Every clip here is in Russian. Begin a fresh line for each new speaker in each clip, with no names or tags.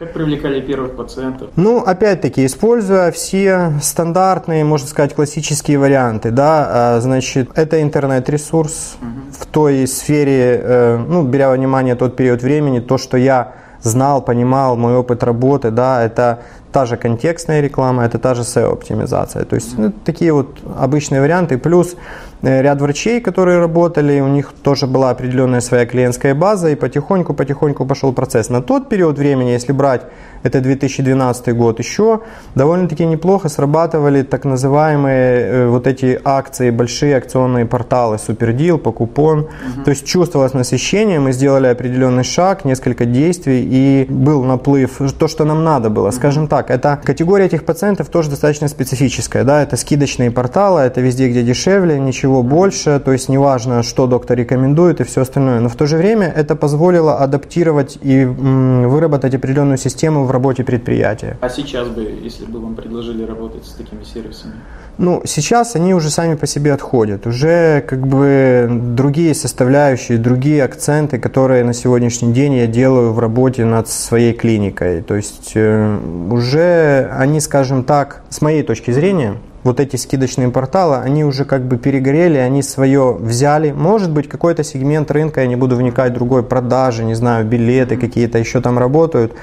Как привлекали первых пациентов?
Ну, опять-таки, используя все стандартные, можно сказать, классические варианты, да, а, значит, это интернет-ресурс угу. в той сфере, э, ну, беря во внимание тот период времени, то, что я знал, понимал, мой опыт работы, да, это та же контекстная реклама, это та же SEO-оптимизация. То есть ну, такие вот обычные варианты. Плюс Э, ряд врачей, которые работали, у них тоже была определенная своя клиентская база, и потихоньку-потихоньку пошел процесс. На тот период времени, если брать это 2012 год, еще довольно-таки неплохо срабатывали так называемые э, вот эти акции, большие акционные порталы, супердил, по купон. Угу. То есть чувствовалось насыщение, мы сделали определенный шаг, несколько действий, и был наплыв, то, что нам надо было. Скажем так, это категория этих пациентов тоже достаточно специфическая. Да? Это скидочные порталы, это везде, где дешевле, ничего больше, то есть неважно, что доктор рекомендует и все остальное. Но в то же время это позволило адаптировать и выработать определенную систему в работе предприятия.
А сейчас бы, если бы вам предложили работать с такими сервисами?
Ну, сейчас они уже сами по себе отходят. Уже как бы другие составляющие, другие акценты, которые на сегодняшний день я делаю в работе над своей клиникой. То есть э, уже они, скажем так, с моей точки зрения, вот эти скидочные порталы, они уже как бы перегорели, они свое взяли. Может быть, какой-то сегмент рынка, я не буду вникать, другой продажи, не знаю, билеты какие-то еще там работают.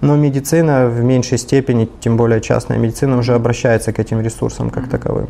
Но медицина в меньшей степени, тем более частная медицина, уже обращается к этим ресурсам как таковым.